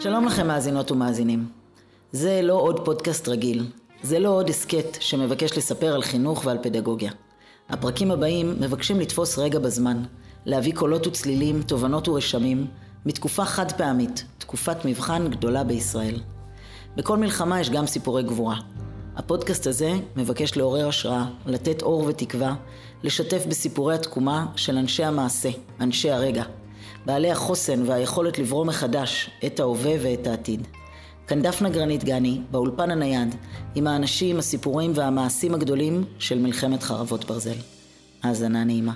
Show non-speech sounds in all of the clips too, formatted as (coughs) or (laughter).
שלום לכם מאזינות ומאזינים. זה לא עוד פודקאסט רגיל. זה לא עוד הסכת שמבקש לספר על חינוך ועל פדגוגיה. הפרקים הבאים מבקשים לתפוס רגע בזמן, להביא קולות וצלילים, תובנות ורשמים, מתקופה חד פעמית, תקופת מבחן גדולה בישראל. בכל מלחמה יש גם סיפורי גבורה. הפודקאסט הזה מבקש לעורר השראה, לתת אור ותקווה, לשתף בסיפורי התקומה של אנשי המעשה, אנשי הרגע, בעלי החוסן והיכולת לברוא מחדש את ההווה ואת העתיד. כאן דפנה גרנית גני, באולפן הנייד, עם האנשים, הסיפורים והמעשים הגדולים של מלחמת חרבות ברזל. האזנה נעימה.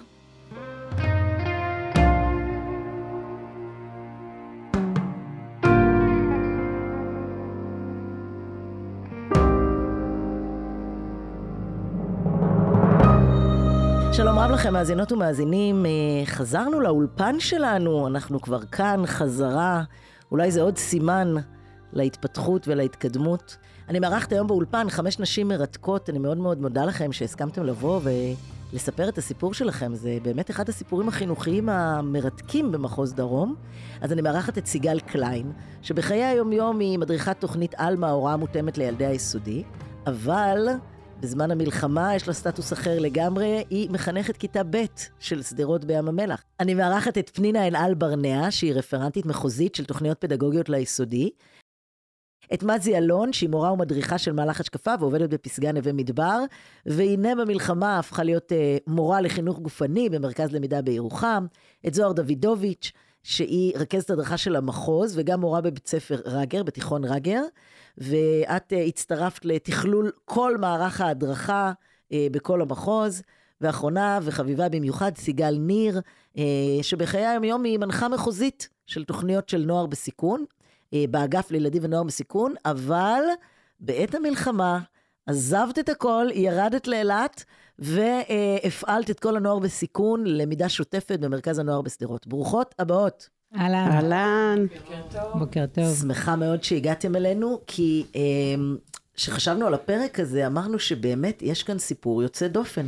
רב לכם, מאזינות ומאזינים. אה, חזרנו לאולפן שלנו, אנחנו כבר כאן, חזרה. אולי זה עוד סימן להתפתחות ולהתקדמות. אני מארחת היום באולפן חמש נשים מרתקות, אני מאוד מאוד מודה לכם שהסכמתם לבוא ולספר את הסיפור שלכם. זה באמת אחד הסיפורים החינוכיים המרתקים במחוז דרום. אז אני מארחת את סיגל קליין, שבחיי היומיום היא מדריכת תוכנית עלמה, הוראה מותאמת לילדי היסודי, אבל בזמן המלחמה יש לה סטטוס אחר לגמרי, היא מחנכת כיתה ב' של שדרות בים המלח. אני מארחת את פנינה אלעל ברנע, שהיא רפרנטית מחוזית של תוכניות פדגוגיות ליסודי. את מזי אלון, שהיא מורה ומדריכה של מהלך השקפה ועובדת בפסגה נווה מדבר, והנה במלחמה הפכה להיות uh, מורה לחינוך גופני במרכז למידה בירוחם. את זוהר דוידוביץ', שהיא רכזת הדרכה של המחוז וגם מורה בבית ספר רגר, בתיכון רגר. ואת uh, הצטרפת לתכלול כל מערך ההדרכה uh, בכל המחוז. ואחרונה וחביבה במיוחד, סיגל ניר, uh, שבחיי היום היא מנחה מחוזית של תוכניות של נוער בסיכון, uh, באגף לילדים ונוער בסיכון, אבל בעת המלחמה עזבת את הכל, ירדת לאילת, והפעלת את כל הנוער בסיכון ללמידה שוטפת במרכז הנוער בשדרות. ברוכות הבאות. אהלן. אהלן. בוקר טוב. שמחה מאוד שהגעתם אלינו, כי כשחשבנו על הפרק הזה, אמרנו שבאמת יש כאן סיפור יוצא דופן.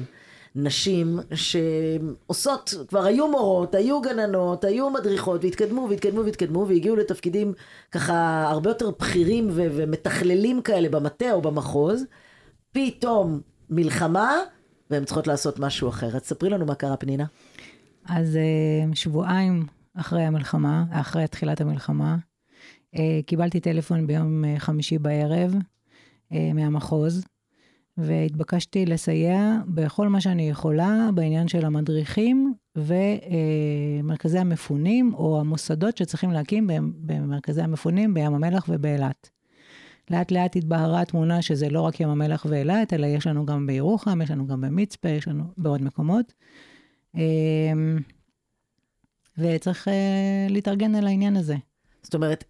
נשים שעושות, כבר היו מורות, היו גננות, היו מדריכות, והתקדמו והתקדמו והתקדמו, והגיעו לתפקידים ככה הרבה יותר בכירים ו- ומתכללים כאלה במטה או במחוז. פתאום מלחמה, והן צריכות לעשות משהו אחר. אז ספרי לנו מה קרה, פנינה. אז שבועיים אחרי המלחמה, אחרי תחילת המלחמה. קיבלתי טלפון ביום חמישי בערב מהמחוז, והתבקשתי לסייע בכל מה שאני יכולה בעניין של המדריכים ומרכזי המפונים, או המוסדות שצריכים להקים במרכזי המפונים בים המלח ובאילת. לאט לאט התבהרה התמונה שזה לא רק ים המלח ואילת, אלא יש לנו גם בירוחם, יש לנו גם במצפה, יש לנו בעוד מקומות. וצריך uh, להתארגן על העניין הזה. זאת אומרת,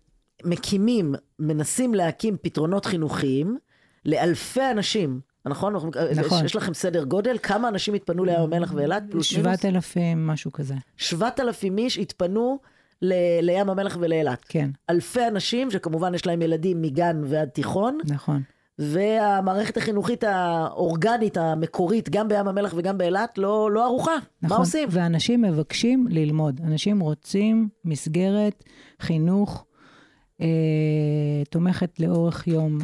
מקימים, מנסים להקים פתרונות חינוכיים לאלפי אנשים, נכון? נכון. יש לכם סדר גודל? כמה אנשים התפנו לים המלח ואילת? פלוס מינוס? שבעת אלפים, משהו כזה. שבעת אלפים איש התפנו ל- לים המלח ולאילת. כן. אלפי אנשים, שכמובן יש להם ילדים מגן ועד תיכון. נכון. והמערכת החינוכית האורגנית, המקורית, גם בים המלח וגם באילת, לא, לא ערוכה. נכון. מה עושים? ואנשים מבקשים ללמוד. אנשים רוצים מסגרת חינוך אה, תומכת לאורך יום.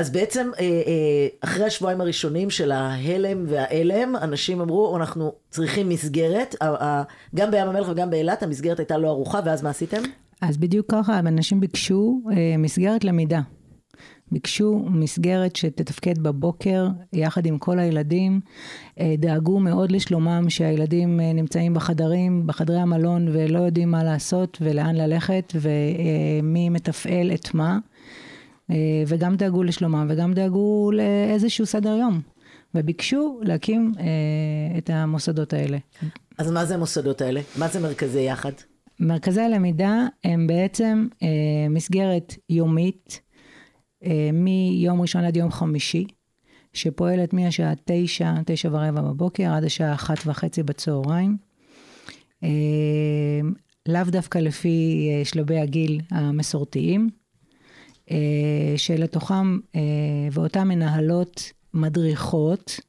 אז בעצם, אה, אה, אחרי השבועיים הראשונים של ההלם והאלם, אנשים אמרו, אנחנו צריכים מסגרת. גם בים המלח וגם באילת, המסגרת הייתה לא ערוכה, ואז מה עשיתם? אז בדיוק ככה, אנשים ביקשו אה, מסגרת למידה. ביקשו מסגרת שתתפקד בבוקר יחד עם כל הילדים, דאגו מאוד לשלומם שהילדים נמצאים בחדרים, בחדרי המלון ולא יודעים מה לעשות ולאן ללכת ומי מתפעל את מה, וגם דאגו לשלומם וגם דאגו לאיזשהו סדר יום. וביקשו להקים את המוסדות האלה. אז מה זה המוסדות האלה? מה זה מרכזי יחד? מרכזי הלמידה הם בעצם מסגרת יומית. מיום ראשון עד יום חמישי, שפועלת מהשעה תשע, תשע ורבע בבוקר, עד השעה אחת וחצי בצהריים. לאו דווקא לפי שלבי הגיל המסורתיים, שלתוכם ואותן מנהלות מדריכות,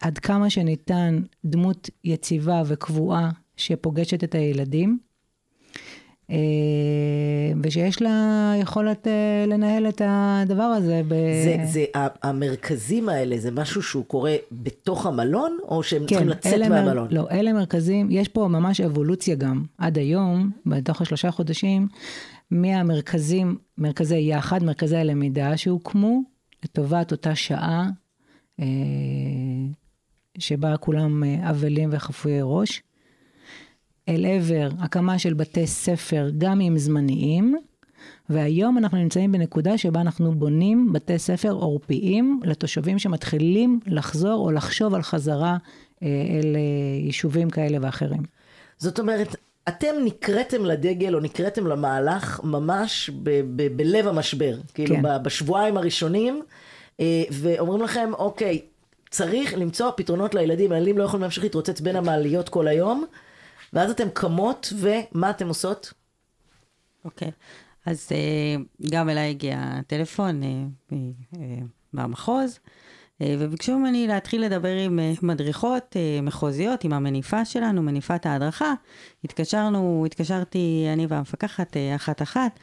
עד כמה שניתן דמות יציבה וקבועה שפוגשת את הילדים. אה, ושיש לה יכולת אה, לנהל את הדבר הזה. ב... זה, זה, המרכזים האלה, זה משהו שהוא קורה בתוך המלון, או שהם כן, צריכים לצאת מהמלון? לא, אלה מרכזים, יש פה ממש אבולוציה גם. עד היום, בתוך השלושה חודשים, מהמרכזים, מרכזי יחד, מרכזי הלמידה שהוקמו לטובת אותה שעה אה, שבה כולם אה, אבלים וחפויי ראש, אל עבר הקמה של בתי ספר, גם אם זמניים, והיום אנחנו נמצאים בנקודה שבה אנחנו בונים בתי ספר עורפיים לתושבים שמתחילים לחזור או לחשוב על חזרה אה, אל יישובים כאלה ואחרים. זאת אומרת, אתם נקראתם לדגל או נקראתם למהלך ממש ב- ב- בלב המשבר. כאילו כן. בשבועיים הראשונים, אה, ואומרים לכם, אוקיי, צריך למצוא פתרונות לילדים, הילדים לא יכולים להמשיך להתרוצץ בין המעליות כל היום, ואז אתם קמות, ומה אתם עושות? אוקיי, אז אה, גם אליי הגיע טלפון אה, מהמחוז. אה, וביקשו ממני להתחיל לדבר עם אה, מדריכות אה, מחוזיות, עם המניפה שלנו, מניפת ההדרכה. התקשרנו, התקשרתי אני והמפקחת אחת-אחת,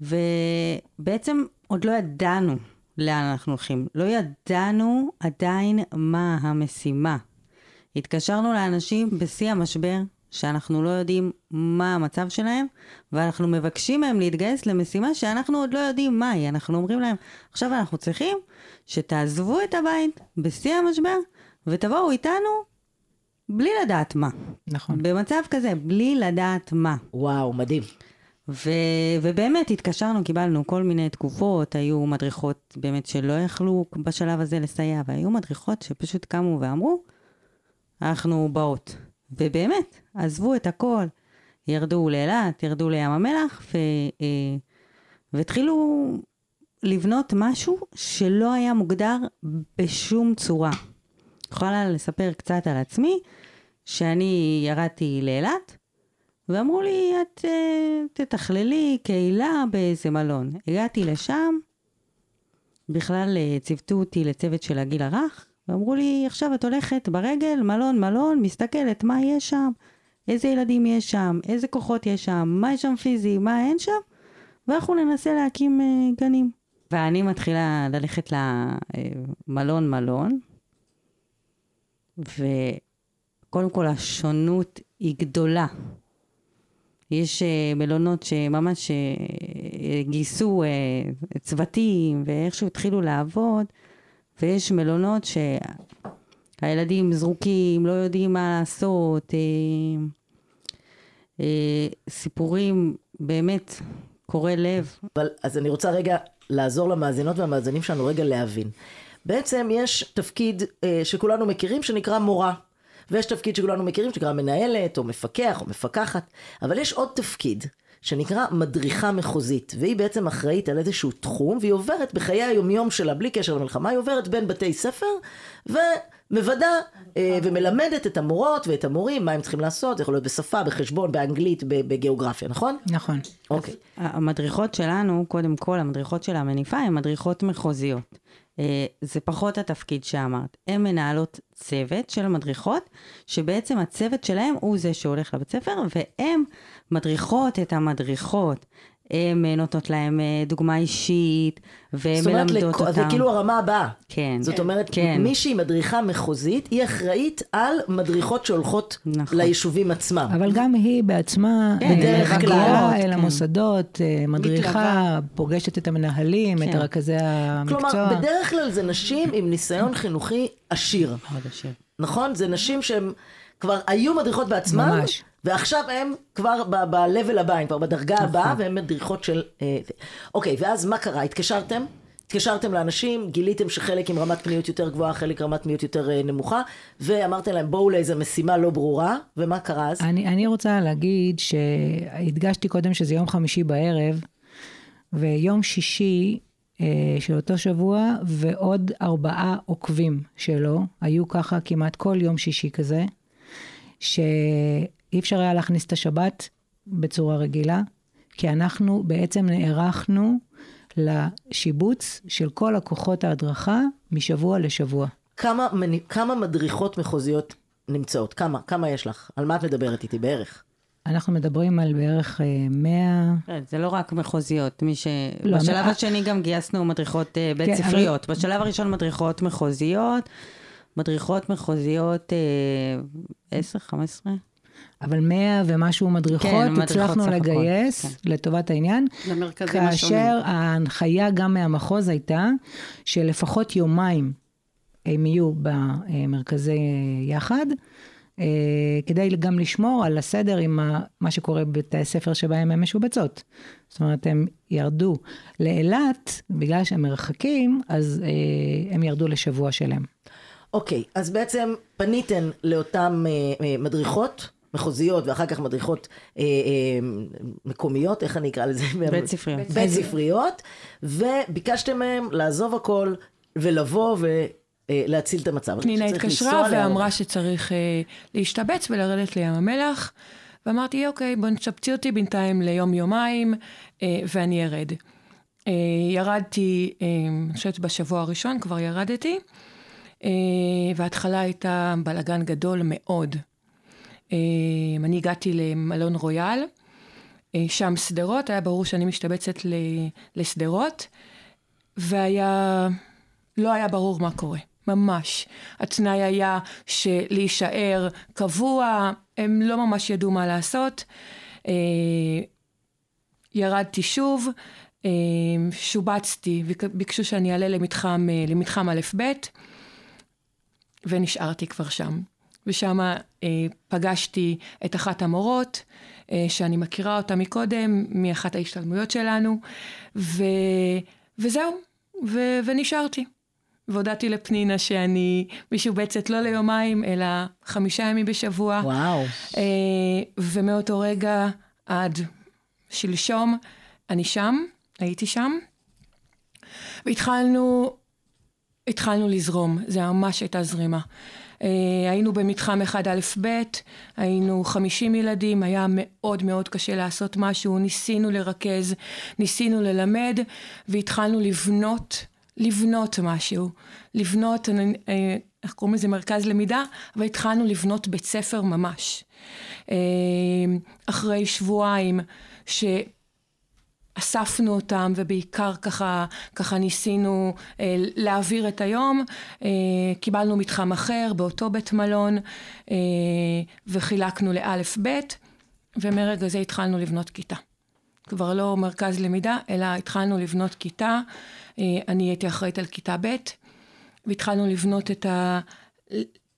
ובעצם עוד לא ידענו לאן אנחנו הולכים. לא ידענו עדיין מה המשימה. התקשרנו לאנשים בשיא המשבר, שאנחנו לא יודעים מה המצב שלהם, ואנחנו מבקשים מהם להתגייס למשימה שאנחנו עוד לא יודעים מהי. אנחנו אומרים להם, עכשיו אנחנו צריכים שתעזבו את הבית בשיא המשבר, ותבואו איתנו בלי לדעת מה. נכון. במצב כזה, בלי לדעת מה. וואו, מדהים. ו- ובאמת התקשרנו, קיבלנו כל מיני תקופות, היו מדריכות באמת שלא יכלו בשלב הזה לסייע, והיו מדריכות שפשוט קמו ואמרו, אנחנו באות. ובאמת, עזבו את הכל, ירדו לאילת, ירדו לים המלח, ו, אה, והתחילו לבנות משהו שלא היה מוגדר בשום צורה. יכולה לספר קצת על עצמי, שאני ירדתי לאילת, ואמרו לי, את uh, תתכללי קהילה באיזה מלון. הגעתי לשם, בכלל uh, ציוותו אותי לצוות של הגיל הרך, ואמרו לי, עכשיו את הולכת ברגל, מלון, מלון, מסתכלת מה יש שם, איזה ילדים יש שם, איזה כוחות יש שם, מה יש שם פיזי, מה אין שם, ואנחנו ננסה להקים uh, גנים. ואני מתחילה ללכת למלון מלון, וקודם כל השונות היא גדולה. יש uh, מלונות שממש uh, גייסו uh, צוותים ואיכשהו התחילו לעבוד, ויש מלונות שהילדים זרוקים, לא יודעים מה לעשות, אה, אה, סיפורים באמת קורעי לב. אבל אז אני רוצה רגע לעזור למאזינות והמאזינים שלנו רגע להבין. בעצם יש תפקיד אה, שכולנו מכירים שנקרא מורה. ויש תפקיד שכולנו מכירים שנקרא מנהלת או מפקח או מפקחת, אבל יש עוד תפקיד שנקרא מדריכה מחוזית, והיא בעצם אחראית על איזשהו תחום, והיא עוברת בחיי היומיום שלה, בלי קשר למלחמה, היא עוברת בין בתי ספר, ומוודא אה, ומלמדת את המורות ואת המורים מה הם צריכים לעשות, זה יכול להיות בשפה, בחשבון, באנגלית, בגיאוגרפיה, נכון? נכון. אוקיי. המדריכות שלנו, קודם כל, המדריכות של המניפה הן מדריכות מחוזיות. אה, זה פחות התפקיד שאמרת. הן מנהלות צוות של מדריכות, שבעצם הצוות שלהם הוא זה שהולך לבית ספר, והן מדריכות את המדריכות. הן נותנות להם אה, דוגמה אישית, ומלמדות לכ... אותם. זה כאילו הרמה הבאה. כן. זאת אומרת, כן. מישהי מדריכה מחוזית, היא אחראית על מדריכות שהולכות נכון. ליישובים עצמם. אבל גם היא בעצמה כן, בדרך כלל מגיעה אל כן. המוסדות, אה, מדריכה, מתלווה. פוגשת את המנהלים, כן. את רכזי המקצוע. כלומר, בדרך כלל זה נשים עם ניסיון חינוכי עשיר. מאוד עשיר. נכון? זה נשים שהן כבר היו מדריכות בעצמן. ממש. ועכשיו הם כבר ב-level הבא, הם כבר בדרגה נכון. הבאה, והן מדריכות של... אה, אוקיי, ואז מה קרה? התקשרתם? התקשרתם לאנשים, גיליתם שחלק עם רמת פניות יותר גבוהה, חלק רמת פניות יותר אה, נמוכה, ואמרתם להם בואו לאיזו משימה לא ברורה, ומה קרה אז? אני, אני רוצה להגיד שהדגשתי קודם שזה יום חמישי בערב, ויום שישי אה, של אותו שבוע, ועוד ארבעה עוקבים שלו, היו ככה כמעט כל יום שישי כזה, ש... אי אפשר היה להכניס את השבת בצורה רגילה, כי אנחנו בעצם נערכנו לשיבוץ של כל הכוחות ההדרכה משבוע לשבוע. כמה, כמה מדריכות מחוזיות נמצאות? כמה? כמה יש לך? על מה את מדברת איתי בערך? אנחנו מדברים על בערך 100... כן, זה לא רק מחוזיות, מי ש... לא, בשלב מה- השני גם גייסנו מדריכות אה, בית כן, ספריות. בשלב הראשון מדריכות מחוזיות, מדריכות מחוזיות אה, 10, 15? אבל 100 ומשהו מדריכות, כן, מדריכות הצלחנו הכל, לגייס כן. לטובת העניין. למרכזים השונים. כאשר ההנחיה גם מהמחוז הייתה שלפחות יומיים הם יהיו במרכזי יחד, אה, כדי גם לשמור על הסדר עם ה- מה שקורה בבתי הספר שבהם הן משובצות. זאת אומרת, הם ירדו לאילת, בגלל שהם מרחקים, אז אה, הם ירדו לשבוע שלם. אוקיי, אז בעצם פניתן לאותן אה, אה, מדריכות מחוזיות ואחר כך מדריכות אה, אה, מקומיות, איך אני אקרא לזה? בית ספריות. בית ספריות, וביקשתם מהם לעזוב הכל ולבוא ולהציל את המצב. פנינה התקשרה ואמרה. שצריך אה, להשתבץ ולרדת לים המלח, ואמרתי, אוקיי, בוא נשפצי אותי בינתיים ליום-יומיים, אה, ואני ארד. אה, ירדתי, אני חושבת בשבוע הראשון כבר ירדתי, וההתחלה הייתה בלאגן גדול מאוד. אה, אני הגעתי למלון רויאל, אה, שם שדרות, היה ברור שאני משתבצת לשדרות, והיה, לא היה ברור מה קורה, ממש. התנאי היה שלהישאר קבוע, הם לא ממש ידעו מה לעשות. אה, ירדתי שוב, אה, שובצתי, וביקשו שאני אעלה למתחם, אה, למתחם א'-ב', ונשארתי כבר שם. ושם אה, פגשתי את אחת המורות, אה, שאני מכירה אותה מקודם, מאחת ההשתלמויות שלנו, ו... וזהו, ו... ונשארתי. והודעתי לפנינה שאני משובצת לא ליומיים, אלא חמישה ימים בשבוע. וואו. אה, ומאותו רגע עד שלשום, אני שם, הייתי שם, והתחלנו, התחלנו לזרום, זה ממש הייתה זרימה. אה, היינו במתחם 1 א' ב', היינו 50 ילדים, היה מאוד מאוד קשה לעשות משהו, ניסינו לרכז, ניסינו ללמד, והתחלנו לבנות, לבנות משהו. לבנות, אה, איך קוראים לזה מרכז למידה, אבל התחלנו לבנות בית ספר ממש. אה, אחרי שבועיים שאספנו אותם ובעיקר ככה, ככה ניסינו אה, להעביר את היום, אה, קיבלנו מתחם אחר באותו בית מלון אה, וחילקנו לאלף בית ומרגע זה התחלנו לבנות כיתה. כבר לא מרכז למידה, אלא התחלנו לבנות כיתה. אה, אני הייתי אחראית על כיתה ב', והתחלנו לבנות את ה...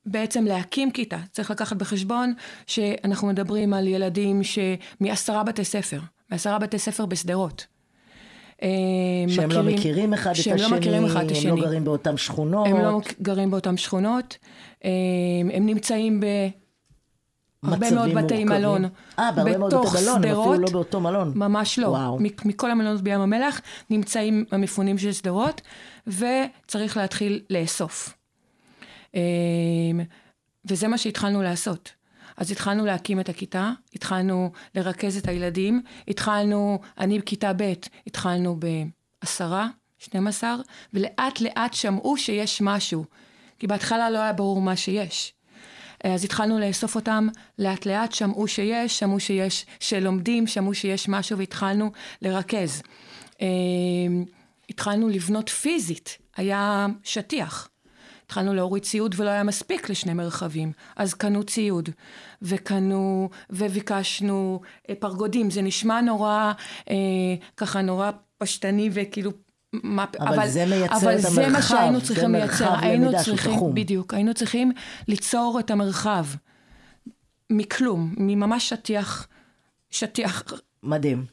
בעצם להקים כיתה. צריך לקחת בחשבון שאנחנו מדברים על ילדים מעשרה בתי ספר, מעשרה בתי ספר בשדרות. אה, שהם לא מכירים אחד את שהם השני, לא מכירים אחד את הם השני. לא גרים באותן שכונות. הם לא גרים באותן שכונות, אה, הם נמצאים ב... הרבה מאוד בתי מורכבים. מלון. אה, בהרבה מאוד בתי מלון, הם אפילו. לא באותו מלון. ממש לא. וואו. מכל המלונות בים המלח נמצאים המפונים של שדרות, וצריך להתחיל לאסוף. אמ, וזה מה שהתחלנו לעשות. אז התחלנו להקים את הכיתה, התחלנו לרכז את הילדים, התחלנו, אני בכיתה ב', התחלנו בעשרה, 12, ולאט לאט שמעו שיש משהו. כי בהתחלה לא היה ברור מה שיש. אז התחלנו לאסוף אותם לאט לאט, שמעו שיש, שמעו שיש, שלומדים, שמעו שיש משהו והתחלנו לרכז. אה, התחלנו לבנות פיזית, היה שטיח. התחלנו להוריד ציוד ולא היה מספיק לשני מרחבים, אז קנו ציוד, וקנו, וביקשנו אה, פרגודים, זה נשמע נורא, אה, ככה נורא פשטני וכאילו... מה, אבל זה מייצר אבל את זה מה המרחב, שהיינו צריכים לייצר, היינו צריכים, תחום. בדיוק, היינו צריכים ליצור את המרחב. מכלום, מממש שטיח, שטיח מדהים.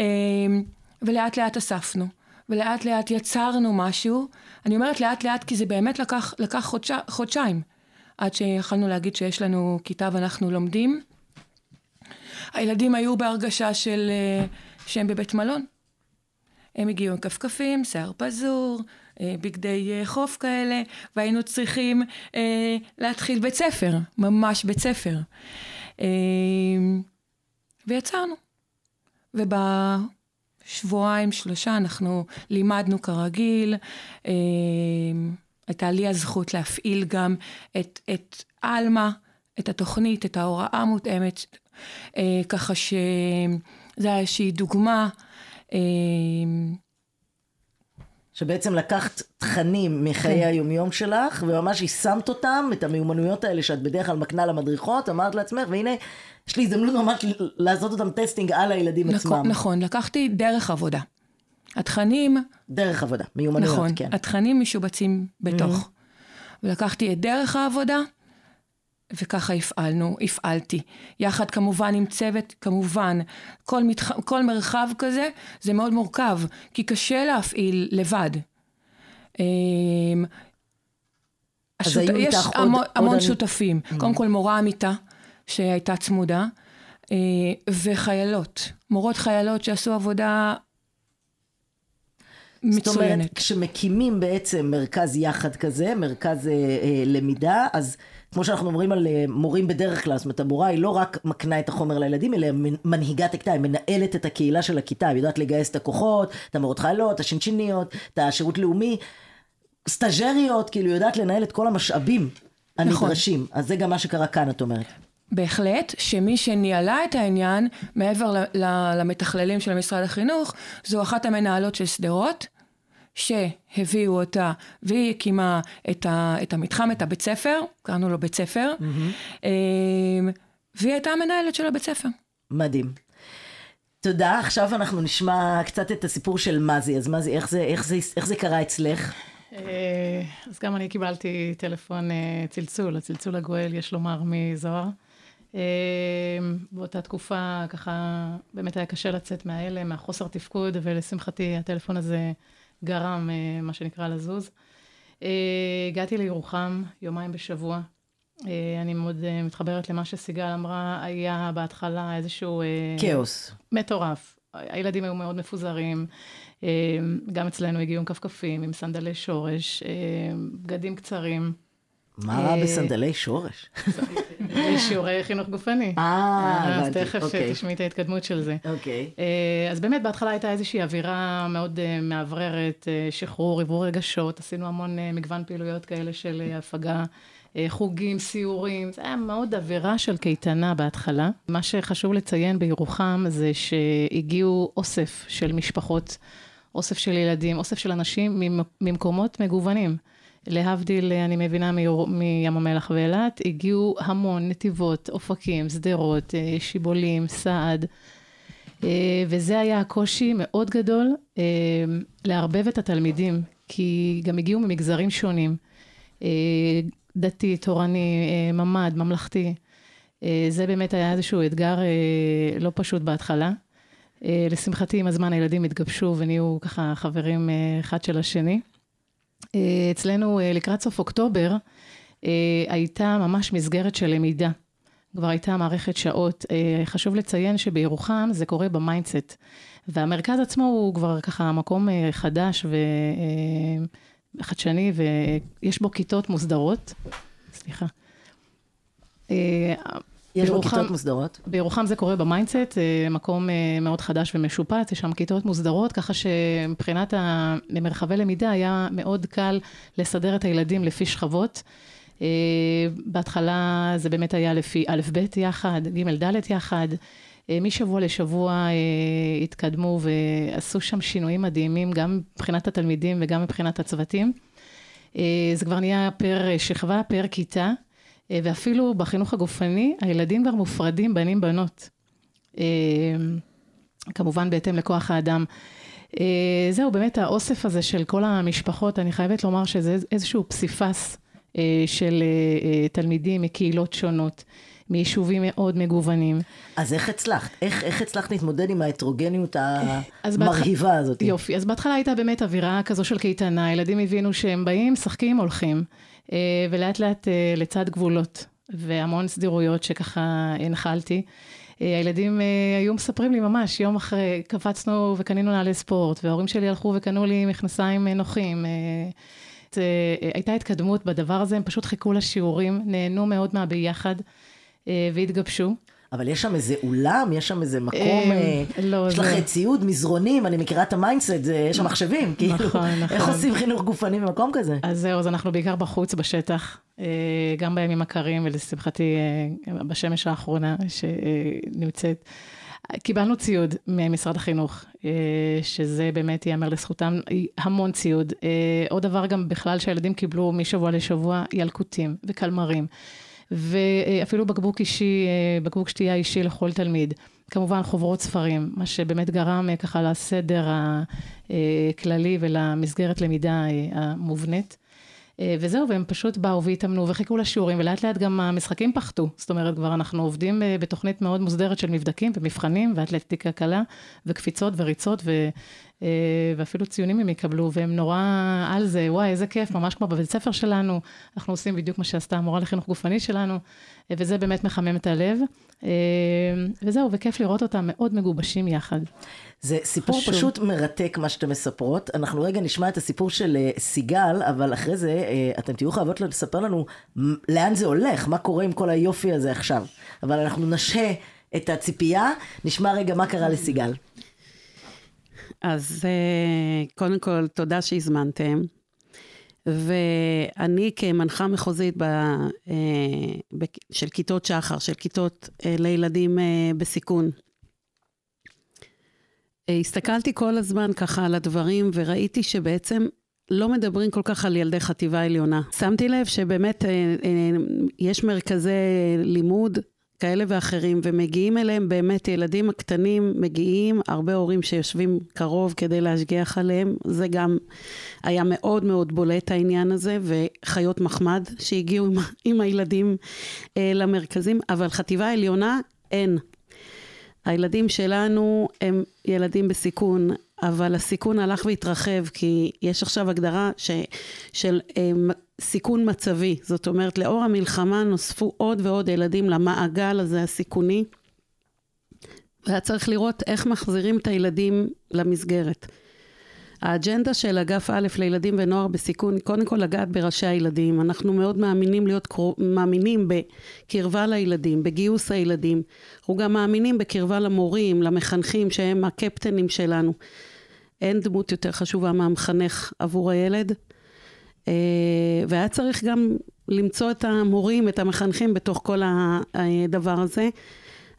אמ, ולאט לאט אספנו, ולאט לאט יצרנו משהו. אני אומרת לאט לאט כי זה באמת לקח, לקח חודש, חודשיים עד שיכלנו להגיד שיש לנו כיתה ואנחנו לומדים. הילדים היו בהרגשה של אה, שהם בבית מלון. הם הגיעו עם כפכפים, שיער פזור, אה, בגדי אה, חוף כאלה, והיינו צריכים אה, להתחיל בית ספר, ממש בית ספר. אה, ויצרנו. ובשבועיים, שלושה, אנחנו לימדנו כרגיל. אה, הייתה לי הזכות להפעיל גם את, את עלמה, את התוכנית, את ההוראה המותאמת, אה, ככה שזה היה איזושהי דוגמה. אה, שבעצם לקחת תכנים מחיי כן. היומיום שלך, וממש יישמת אותם, את המיומנויות האלה שאת בדרך כלל מקנה למדריכות, אמרת לעצמך, והנה, יש לי הזדמנות ממש לעשות אותם טסטינג על הילדים עצמם. נכון, נכון, לקחתי דרך עבודה. התכנים, דרך עבודה, מיומנויות, נכון, כן. התכנים משובצים בתוך. ולקחתי את דרך העבודה, וככה הפעלנו, הפעלתי. יחד כמובן עם צוות, כמובן, כל, מתח... כל מרחב כזה זה מאוד מורכב, כי קשה להפעיל לבד. אמ, אז השות... היו יש איתך עוד- המון, עוד המון אני- שותפים. קודם כל מורה עמיתה, שהייתה צמודה, אה, וחיילות, מורות חיילות שעשו עבודה זאת אומרת, מצוינת. כשמקימים בעצם מרכז יחד כזה, מרכז אה, אה, למידה, אז כמו שאנחנו אומרים על אה, מורים בדרך כלל, זאת אומרת, המורה היא לא רק מקנה את החומר לילדים, אלא מנ- מנהיגת הכיתה, היא מנהלת את הקהילה של הכיתה, היא יודעת לגייס את הכוחות, את המורות חיילות, את השינשיניות, את השירות לאומי, סטאג'ריות, כאילו, יודעת לנהל את כל המשאבים נכון. הנדרשים. אז זה גם מה שקרה כאן, את אומרת. בהחלט, שמי שניהלה את העניין, מעבר ל- ל- למתכללים של משרד החינוך, זו אחת המנהלות של שדרות, שהביאו אותה, והיא הקימה את, ה, את המתחם, את הבית ספר, קראנו לו בית ספר, אמ, והיא הייתה המנהלת של הבית ספר. מדהים. תודה, עכשיו אנחנו נשמע קצת את הסיפור של מזי. אז מזי, איך זה, איך זה, איך זה קרה אצלך? אה, אז גם אני קיבלתי טלפון אה, צלצול, הצלצול הגואל, יש לומר, מזוהר. אה, באותה תקופה, ככה, באמת היה קשה לצאת מההלם, מהחוסר תפקוד, ולשמחתי הטלפון הזה גרם, אה, מה שנקרא, לזוז. אה, הגעתי לירוחם יומיים בשבוע. אה, אני מאוד מתחברת למה שסיגל אמרה, היה בהתחלה איזשהו... כאוס. מטורף. הילדים היו מאוד מפוזרים, גם אצלנו הגיעו עם כפכפים, עם סנדלי שורש, בגדים קצרים, מה רע אה, בסנדלי שורש? שיעורי חינוך גופני. אה, אז הבנתי, תכף אוקיי. תשמעי את ההתקדמות של זה. אוקיי. אה, אז באמת בהתחלה הייתה איזושהי אווירה מאוד אה, מאווררת, אה, שחרור, עיבור רגשות, עשינו המון אה, מגוון פעילויות כאלה של אה, הפגה, אה, חוגים, סיורים, זה היה מאוד אווירה של קייטנה בהתחלה. מה שחשוב לציין בירוחם זה שהגיעו אוסף של משפחות, אוסף של ילדים, אוסף של אנשים ממ- ממקומות מגוונים. להבדיל, אני מבינה, מיור- מים המלח ואילת, הגיעו המון נתיבות, אופקים, שדרות, אה, שיבולים, סעד. אה, וזה היה הקושי מאוד גדול אה, לערבב את התלמידים, כי גם הגיעו ממגזרים שונים, דתי, תורני, ממ"ד, ממלכתי. זה באמת היה איזשהו אתגר לא פשוט בהתחלה. לשמחתי, עם הזמן הילדים התגבשו ונהיו ככה חברים אחד של השני. אה, אצלנו אה, לקראת סוף אוקטובר אה, הייתה ממש מסגרת של למידה. כבר הייתה מערכת שעות. חשוב לציין שבירוחם זה קורה ב MindCET. והמרכז עצמו הוא כבר ככה מקום חדש וחדשני, ויש בו כיתות מוסדרות. סליחה. יש בו כיתות מוסדרות. בירוחם זה קורה ב MindCET, מקום אה, מאוד חדש ומשופץ, יש שם כיתות מוסדרות, ככה שמבחינת המרחבי למידה היה מאוד קל לסדר את הילדים לפי שכבות. אה, בהתחלה זה באמת היה לפי א', ב' יחד, ג', ד' יחד. אה, משבוע לשבוע התקדמו ועשו שם שינויים מדהימים, גם מבחינת התלמידים וגם מבחינת הצוותים. זה כבר נהיה פר שכבה, פר כיתה, ואפילו בחינוך הגופני, הילדים כבר מופרדים בנים בנות. אה, כמובן בהתאם לכוח האדם. אה, זהו, באמת האוסף הזה של כל המשפחות, אני חייבת לומר שזה איזשהו פסיפס אה, של אה, אה, תלמידים מקהילות שונות, מיישובים מאוד מגוונים. אז איך הצלחת? איך, איך הצלחת להתמודד עם ההטרוגניות המרהיבה הזאת? יופי, אז בהתחלה הייתה באמת אווירה כזו של קייטנה, ילדים הבינו שהם באים, משחקים, הולכים, אה, ולאט לאט אה, לצד גבולות, והמון סדירויות שככה הנחלתי. אה, הילדים אה, היו מספרים לי ממש, יום אחרי, קפצנו וקנינו נעלי ספורט, וההורים שלי הלכו וקנו לי מכנסיים אה, נוחים. אה, אה, הייתה התקדמות בדבר הזה, הם פשוט חיכו לשיעורים, נהנו מאוד מהביחד, אה, והתגבשו. אבל יש שם איזה אולם, יש שם איזה מקום, אה, אה, לא, יש לך זה- ציוד, מזרונים, אני מכירה את ה MindCET, יש שם מחשבים, כאילו, נכון, נכון. איך עושים חינוך גופני במקום כזה? אז זהו, אז אנחנו בעיקר בחוץ, בשטח. גם בימים הקרים, ולשמחתי, בשמש האחרונה שנמצאת. קיבלנו ציוד ממשרד החינוך, שזה באמת ייאמר לזכותם, המון ציוד. עוד דבר גם בכלל שהילדים קיבלו משבוע לשבוע, ילקוטים וקלמרים. ואפילו בקבוק אישי, בקבוק שתייה אישי לכל תלמיד. כמובן חוברות ספרים, מה שבאמת גרם ככה לסדר הכללי ולמסגרת למידה המובנית. וזהו, והם פשוט באו והתאמנו וחיכו לשיעורים, ולאט לאט גם המשחקים פחתו. זאת אומרת, כבר אנחנו עובדים בתוכנית מאוד מוסדרת של מבדקים ומבחנים, ואתלטיקה קלה, וקפיצות וריצות. ואפילו ציונים הם יקבלו, והם נורא על זה, וואי, איזה כיף, ממש כמו בבית ספר שלנו, אנחנו עושים בדיוק מה שעשתה המורה לחינוך גופני שלנו, וזה באמת מחמם את הלב. וזהו, וכיף לראות אותם מאוד מגובשים יחד. זה סיפור חשוב. פשוט מרתק מה שאתם מספרות. אנחנו רגע נשמע את הסיפור של סיגל, אבל אחרי זה אתם תהיו חייבות לספר לנו לאן זה הולך, מה קורה עם כל היופי הזה עכשיו. אבל אנחנו נשהה את הציפייה, נשמע רגע מה קרה לסיגל. אז קודם כל, תודה שהזמנתם. ואני כמנחה מחוזית ב, ב, של כיתות שחר, של כיתות לילדים בסיכון, הסתכלתי כל הזמן ככה על הדברים וראיתי שבעצם לא מדברים כל כך על ילדי חטיבה עליונה. שמתי לב שבאמת יש מרכזי לימוד כאלה ואחרים, ומגיעים אליהם באמת ילדים הקטנים, מגיעים הרבה הורים שיושבים קרוב כדי להשגיח עליהם, זה גם היה מאוד מאוד בולט העניין הזה, וחיות מחמד שהגיעו עם, עם הילדים אה, למרכזים, אבל חטיבה עליונה אין. הילדים שלנו הם ילדים בסיכון, אבל הסיכון הלך והתרחב, כי יש עכשיו הגדרה ש, של אה, סיכון מצבי. זאת אומרת, לאור המלחמה נוספו עוד ועוד ילדים למעגל הזה הסיכוני, והיה צריך לראות איך מחזירים את הילדים למסגרת. האג'נדה של אגף א' לילדים ונוער בסיכון היא קודם כל לגעת בראשי הילדים. אנחנו מאוד מאמינים להיות, מאמינים בקרבה לילדים, בגיוס הילדים. אנחנו גם מאמינים בקרבה למורים, למחנכים שהם הקפטנים שלנו. אין דמות יותר חשובה מהמחנך עבור הילד. אה, והיה צריך גם למצוא את המורים, את המחנכים בתוך כל הדבר הזה.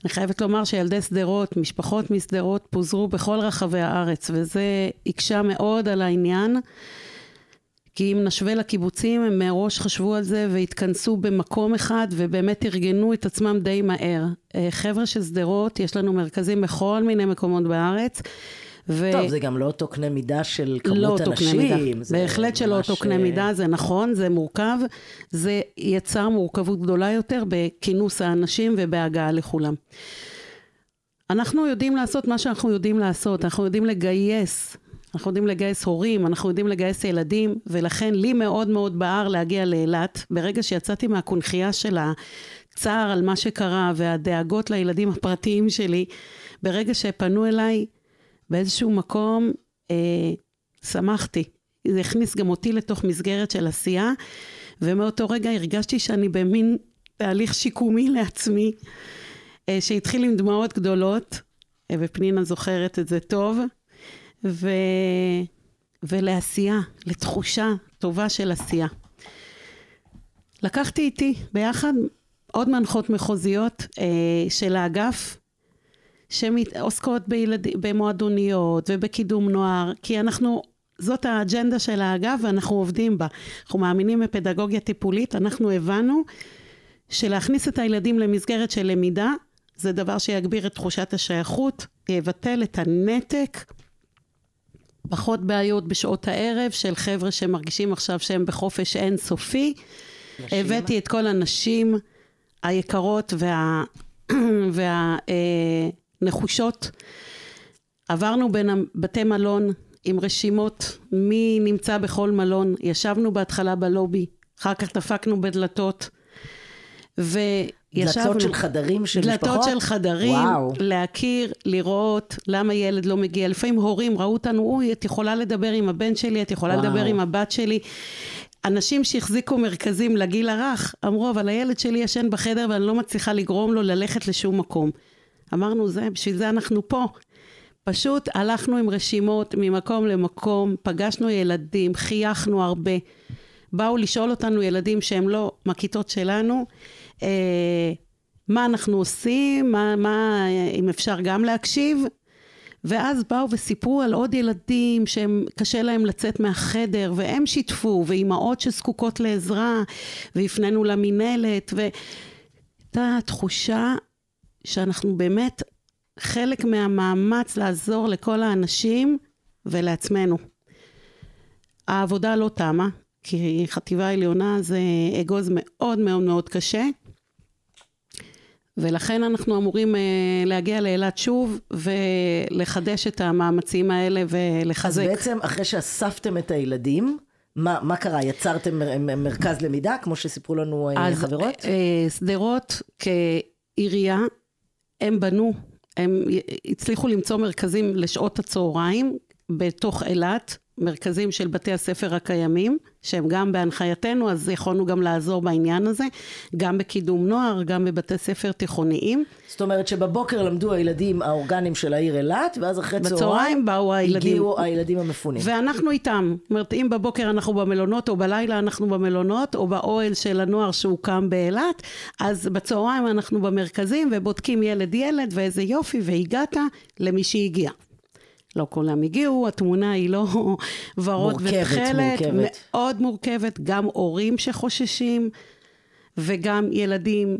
אני חייבת לומר שילדי שדרות, משפחות משדרות, פוזרו בכל רחבי הארץ, וזה הקשה מאוד על העניין. כי אם נשווה לקיבוצים, הם מראש חשבו על זה והתכנסו במקום אחד ובאמת ארגנו את עצמם די מהר. אה, חבר'ה של שדרות, יש לנו מרכזים בכל מיני מקומות בארץ. ו... טוב, זה גם לא אותו קנה מידה של כמות לא אנשים. בהחלט שלא אותו קנה מידה, זה נכון, זה מורכב. זה יצר מורכבות גדולה יותר בכינוס האנשים ובהגעה לכולם. אנחנו יודעים לעשות מה שאנחנו יודעים לעשות, אנחנו יודעים לגייס, אנחנו יודעים לגייס הורים, אנחנו יודעים לגייס ילדים, ולכן לי מאוד מאוד בער להגיע לאילת. ברגע שיצאתי מהקונכייה של הצער על מה שקרה והדאגות לילדים הפרטיים שלי, ברגע שפנו אליי, באיזשהו מקום אה, שמחתי. זה הכניס גם אותי לתוך מסגרת של עשייה, ומאותו רגע הרגשתי שאני במין תהליך שיקומי לעצמי, אה, שהתחיל עם דמעות גדולות, אה, ופנינה זוכרת את זה טוב, ו... ולעשייה, לתחושה טובה של עשייה. לקחתי איתי ביחד עוד מנחות מחוזיות אה, של האגף, שעוסקות בילד... במועדוניות ובקידום נוער, כי אנחנו, זאת האג'נדה של האגף ואנחנו עובדים בה. אנחנו מאמינים בפדגוגיה טיפולית, אנחנו הבנו שלהכניס את הילדים למסגרת של למידה, זה דבר שיגביר את תחושת השייכות, יבטל את הנתק. פחות בעיות בשעות הערב של חבר'ה שמרגישים עכשיו שהם בחופש אינסופי. הבאתי את כל הנשים היקרות וה... (clears throat) וה... נחושות. עברנו בין בתי מלון עם רשימות מי נמצא בכל מלון, ישבנו בהתחלה בלובי, אחר כך דפקנו בדלתות. וישבנו... דלתות של חדרים של דלתות משפחות? דלתות של חדרים, וואו. להכיר, לראות למה ילד לא מגיע. לפעמים הורים ראו אותנו, אוי, את יכולה לדבר עם הבן שלי, את יכולה וואו. לדבר עם הבת שלי. אנשים שהחזיקו מרכזים לגיל הרך, אמרו, אבל הילד שלי ישן בחדר ואני לא מצליחה לגרום לו ללכת לשום מקום. אמרנו, זה, בשביל זה אנחנו פה. פשוט הלכנו עם רשימות ממקום למקום, פגשנו ילדים, חייכנו הרבה. באו לשאול אותנו ילדים שהם לא מהכיתות שלנו, אה, מה אנחנו עושים, מה, מה, אם אפשר גם להקשיב. ואז באו וסיפרו על עוד ילדים שהם קשה להם לצאת מהחדר והם שיתפו ואימהות שזקוקות לעזרה והפנינו למינהלת והייתה תחושה שאנחנו באמת חלק מהמאמץ לעזור לכל האנשים ולעצמנו. העבודה לא תמה כי חטיבה עליונה זה אגוז מאוד מאוד מאוד קשה ולכן אנחנו אמורים uh, להגיע לאילת שוב ולחדש את המאמצים האלה ולחזק. אז בעצם אחרי שאספתם את הילדים, מה, מה קרה? יצרתם מרכז למידה, כמו שסיפרו לנו אה, אז, חברות? uh, שדרות כעירייה, הם בנו, הם הצליחו למצוא מרכזים לשעות הצהריים בתוך אילת, מרכזים של בתי הספר הקיימים, שהם גם בהנחייתנו, אז יכולנו גם לעזור בעניין הזה, גם בקידום נוער, גם בבתי ספר תיכוניים. זאת אומרת שבבוקר למדו הילדים האורגנים של העיר אילת, ואז אחרי צהריים, בצהריים באו הילדים. הגיעו הילדים המפונים. ואנחנו איתם. זאת אומרת, אם בבוקר אנחנו במלונות, או בלילה אנחנו במלונות, או באוהל של הנוער שהוקם באילת, אז בצהריים אנחנו במרכזים, ובודקים ילד ילד, ואיזה יופי, והגעת למי שהגיע. לא כולם הגיעו, התמונה היא לא (laughs) ורוד ותכלת, מאוד מורכבת, גם הורים שחוששים וגם ילדים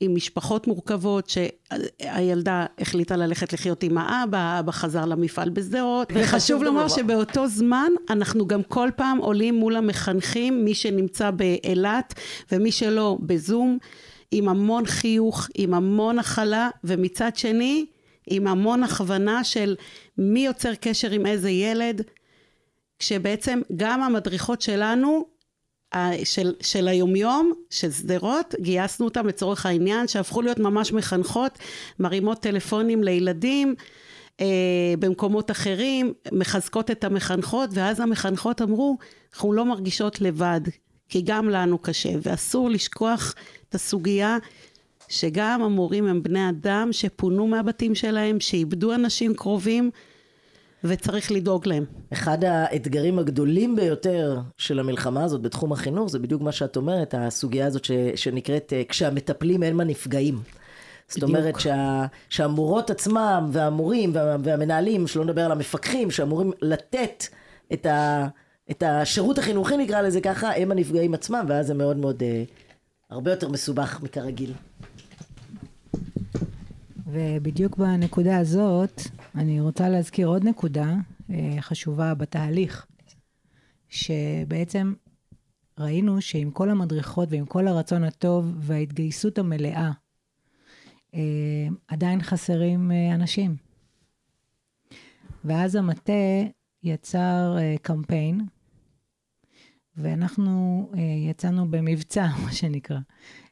עם משפחות מורכבות, שהילדה החליטה ללכת לחיות עם האבא, האבא חזר למפעל בשדרות, וחשוב לומר. שבאותו זמן אנחנו גם כל פעם עולים מול המחנכים, מי שנמצא באילת ומי שלא בזום, עם המון חיוך, עם המון הכלה, ומצד שני, עם המון הכוונה של מי יוצר קשר עם איזה ילד, כשבעצם גם המדריכות שלנו, של, של היומיום, של שדרות, גייסנו אותם לצורך העניין, שהפכו להיות ממש מחנכות, מרימות טלפונים לילדים, אה, במקומות אחרים, מחזקות את המחנכות, ואז המחנכות אמרו, אנחנו לא מרגישות לבד, כי גם לנו קשה, ואסור לשכוח את הסוגיה שגם המורים הם בני אדם שפונו מהבתים שלהם, שאיבדו אנשים קרובים, וצריך לדאוג להם. אחד האתגרים הגדולים ביותר של המלחמה הזאת בתחום החינוך, זה בדיוק מה שאת אומרת, הסוגיה הזאת ש, שנקראת אה, כשהמטפלים אין מה נפגעים. זאת אומרת שה, שהמורות עצמם והמורים וה, והמנהלים, שלא נדבר על המפקחים, שאמורים לתת את, ה, את השירות החינוכי נקרא לזה ככה, הם הנפגעים עצמם, ואז זה מאוד מאוד, אה, הרבה יותר מסובך מכרגיל. ובדיוק בנקודה הזאת, אני רוצה להזכיר עוד נקודה אה, חשובה בתהליך, שבעצם ראינו שעם כל המדריכות ועם כל הרצון הטוב וההתגייסות המלאה, אה, עדיין חסרים אה, אנשים. ואז המטה יצר קמפיין, ואנחנו יצאנו במבצע, (laughs) מה שנקרא,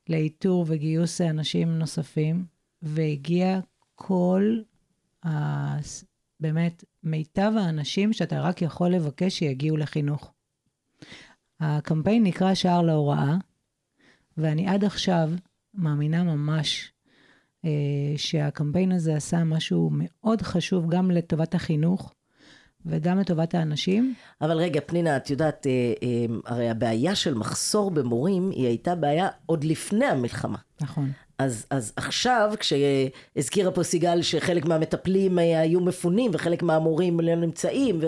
לאיתור וגיוס אנשים נוספים. והגיע כל, ה... באמת, מיטב האנשים שאתה רק יכול לבקש שיגיעו לחינוך. הקמפיין נקרא שער להוראה, ואני עד עכשיו מאמינה ממש אה, שהקמפיין הזה עשה משהו מאוד חשוב גם לטובת החינוך וגם לטובת האנשים. אבל רגע, פנינה, את יודעת, אה, אה, הרי הבעיה של מחסור במורים היא הייתה בעיה עוד לפני המלחמה. נכון. אז, אז עכשיו, כשהזכירה פה סיגל שחלק מהמטפלים אה, היו מפונים וחלק מהמורים לא נמצאים,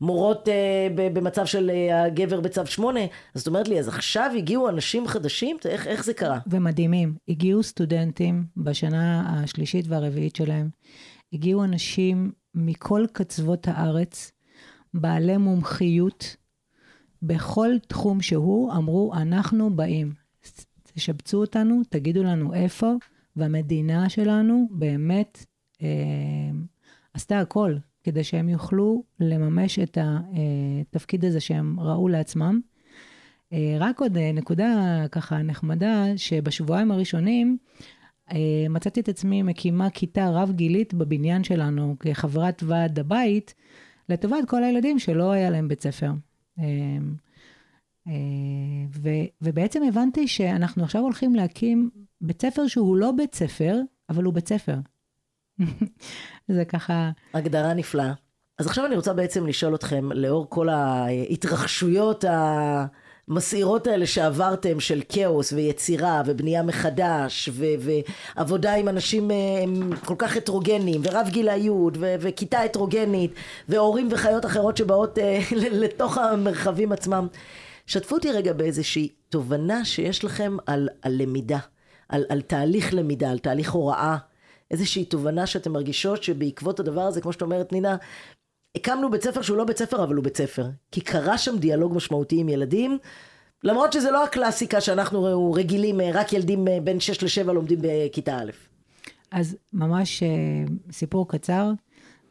ומורות אה, במצב של אה, הגבר בצו שמונה, אז את אומרת לי, אז עכשיו הגיעו אנשים חדשים? איך, איך זה קרה? ומדהימים. הגיעו סטודנטים בשנה השלישית והרביעית שלהם. הגיעו אנשים מכל קצוות הארץ, בעלי מומחיות, בכל תחום שהוא, אמרו, אנחנו באים. תשבצו אותנו, תגידו לנו איפה, והמדינה שלנו באמת אה, עשתה הכל כדי שהם יוכלו לממש את התפקיד הזה שהם ראו לעצמם. אה, רק עוד אה, נקודה ככה נחמדה, שבשבועיים הראשונים אה, מצאתי את עצמי מקימה כיתה רב-גילית בבניין שלנו כחברת ועד הבית, לטובת כל הילדים שלא היה להם בית ספר. ו, ובעצם הבנתי שאנחנו עכשיו הולכים להקים בית ספר שהוא לא בית ספר, אבל הוא בית ספר. (laughs) זה ככה... הגדרה נפלאה. אז עכשיו אני רוצה בעצם לשאול אתכם, לאור כל ההתרחשויות המסעירות האלה שעברתם של כאוס ויצירה ובנייה מחדש ו- ועבודה עם אנשים אה, כל כך הטרוגניים ורב גילאיות ו- וכיתה הטרוגנית והורים וחיות אחרות שבאות אה, (laughs) לתוך המרחבים עצמם. שתפו אותי רגע באיזושהי תובנה שיש לכם על, על למידה, על, על תהליך למידה, על תהליך הוראה. איזושהי תובנה שאתן מרגישות שבעקבות הדבר הזה, כמו שאת אומרת, נינה, הקמנו בית ספר שהוא לא בית ספר, אבל הוא בית ספר. כי קרה שם דיאלוג משמעותי עם ילדים, למרות שזה לא הקלאסיקה שאנחנו רגילים, רק ילדים בין 6 ל-7 לומדים בכיתה א'. אז ממש אה, סיפור קצר.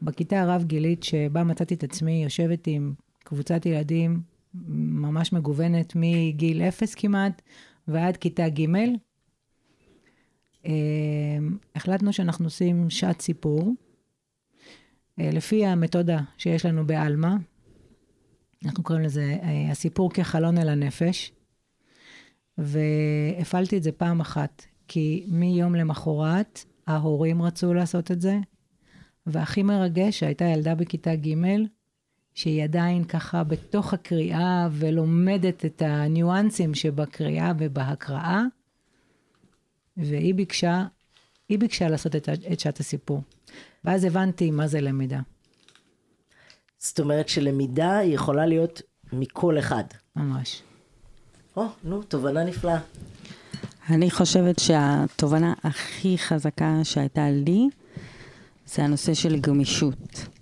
בכיתה הרב-גילית שבה מצאתי את עצמי יושבת עם קבוצת ילדים ממש מגוונת מגיל אפס כמעט ועד כיתה ג', אה, החלטנו שאנחנו עושים שעת סיפור, אה, לפי המתודה שיש לנו בעלמא, אנחנו קוראים לזה אה, הסיפור כחלון אל הנפש, והפעלתי את זה פעם אחת, כי מיום למחרת ההורים רצו לעשות את זה, והכי מרגש שהייתה ילדה בכיתה ג' שהיא עדיין ככה בתוך הקריאה ולומדת את הניואנסים שבקריאה ובהקראה, והיא ביקשה, היא ביקשה לעשות את, את שעת הסיפור. ואז הבנתי מה זה למידה. זאת אומרת שלמידה היא יכולה להיות מכל אחד. ממש. או, נו, תובנה נפלאה. אני חושבת שהתובנה הכי חזקה שהייתה לי, זה הנושא של גמישות.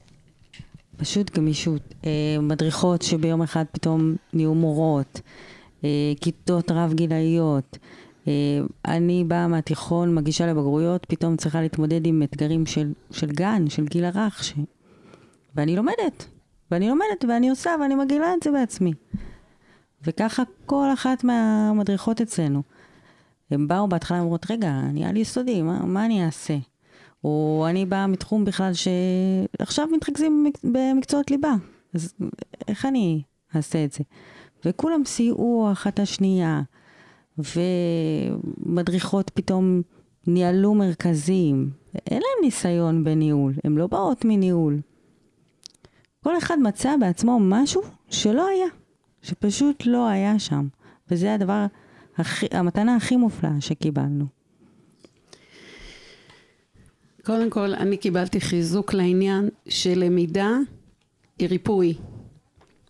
פשוט גמישות. אה, מדריכות שביום אחד פתאום נהיו מורות, אה, כיתות רב-גילאיות. אה, אני באה מהתיכון, מגישה לבגרויות, פתאום צריכה להתמודד עם אתגרים של, של גן, של גיל הרך, ש... ואני לומדת, ואני לומדת, ואני עושה, ואני מגעילה את זה בעצמי. וככה כל אחת מהמדריכות אצלנו. הם באו בהתחלה, אומרות, רגע, אני על יסודי, מה, מה אני אעשה? או אני באה מתחום בכלל שעכשיו מתרכזים במקצועות ליבה, אז איך אני אעשה את זה? וכולם סייעו אחת השנייה, ומדריכות פתאום ניהלו מרכזים. אין להם ניסיון בניהול, הן לא באות מניהול. כל אחד מצא בעצמו משהו שלא היה, שפשוט לא היה שם. וזה הדבר, הכי, המתנה הכי מופלאה שקיבלנו. קודם כל, אני קיבלתי חיזוק לעניין שלמידה היא ריפוי.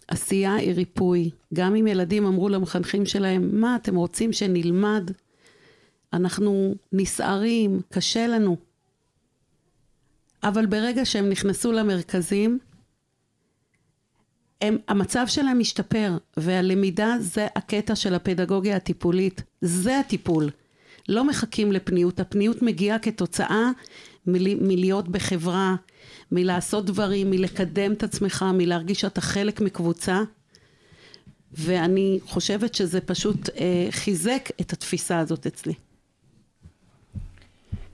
עשייה היא ריפוי. גם אם ילדים אמרו למחנכים שלהם, מה, אתם רוצים שנלמד? אנחנו נסערים, קשה לנו. אבל ברגע שהם נכנסו למרכזים, הם, המצב שלהם משתפר, והלמידה זה הקטע של הפדגוגיה הטיפולית. זה הטיפול. לא מחכים לפניות, הפניות מגיעה כתוצאה מ- מלהיות בחברה, מלעשות דברים, מלקדם את עצמך, מלהרגיש שאתה חלק מקבוצה. ואני חושבת שזה פשוט אה, חיזק את התפיסה הזאת אצלי.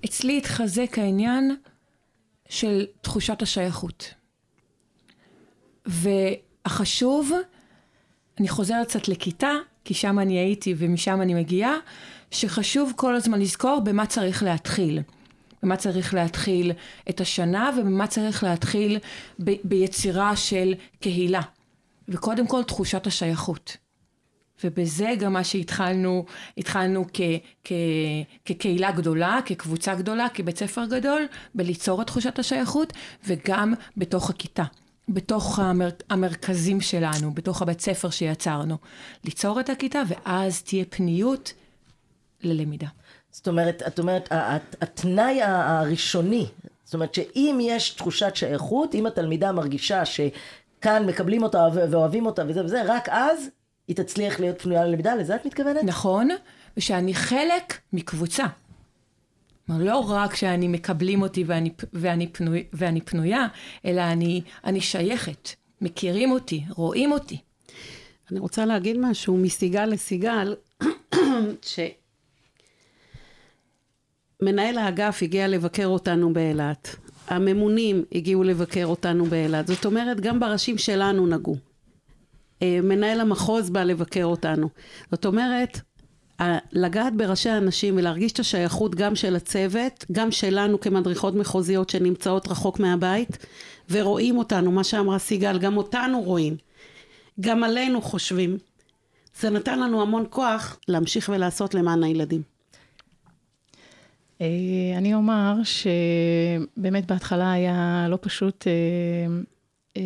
אצלי התחזק העניין של תחושת השייכות. והחשוב, אני חוזרת קצת לכיתה, כי שם אני הייתי ומשם אני מגיעה, שחשוב כל הזמן לזכור במה צריך להתחיל. במה צריך להתחיל את השנה ובמה צריך להתחיל ב- ביצירה של קהילה. וקודם כל תחושת השייכות. ובזה גם מה שהתחלנו, התחלנו כ, כ, כקהילה גדולה, כקבוצה גדולה, כבית ספר גדול, בליצור את תחושת השייכות, וגם בתוך הכיתה. בתוך המר, המרכזים שלנו, בתוך הבית ספר שיצרנו. ליצור את הכיתה, ואז תהיה פניות ללמידה. זאת אומרת, את אומרת, התנאי הראשוני, זאת אומרת שאם יש תחושת שייכות, אם התלמידה מרגישה שכאן מקבלים אותה ואוהבים אותה וזה וזה, רק אז היא תצליח להיות פנויה ללמידה, לזה את מתכוונת? נכון, ושאני חלק מקבוצה. כלומר, לא רק שאני מקבלים אותי ואני, ואני, פנוי, ואני פנויה, אלא אני, אני שייכת, מכירים אותי, רואים אותי. אני רוצה להגיד משהו מסיגל לסיגל, (coughs) שמנהל האגף הגיע לבקר אותנו באילת. הממונים הגיעו לבקר אותנו באילת. זאת אומרת, גם בראשים שלנו נגעו. אה, מנהל המחוז בא לבקר אותנו. זאת אומרת, לגעת בראשי האנשים ולהרגיש את השייכות גם של הצוות, גם שלנו כמדריכות מחוזיות שנמצאות רחוק מהבית ורואים אותנו, מה שאמרה סיגל, גם אותנו רואים, גם עלינו חושבים. זה נתן לנו המון כוח להמשיך ולעשות למען הילדים. אה, אני אומר שבאמת בהתחלה היה לא פשוט אה, אה,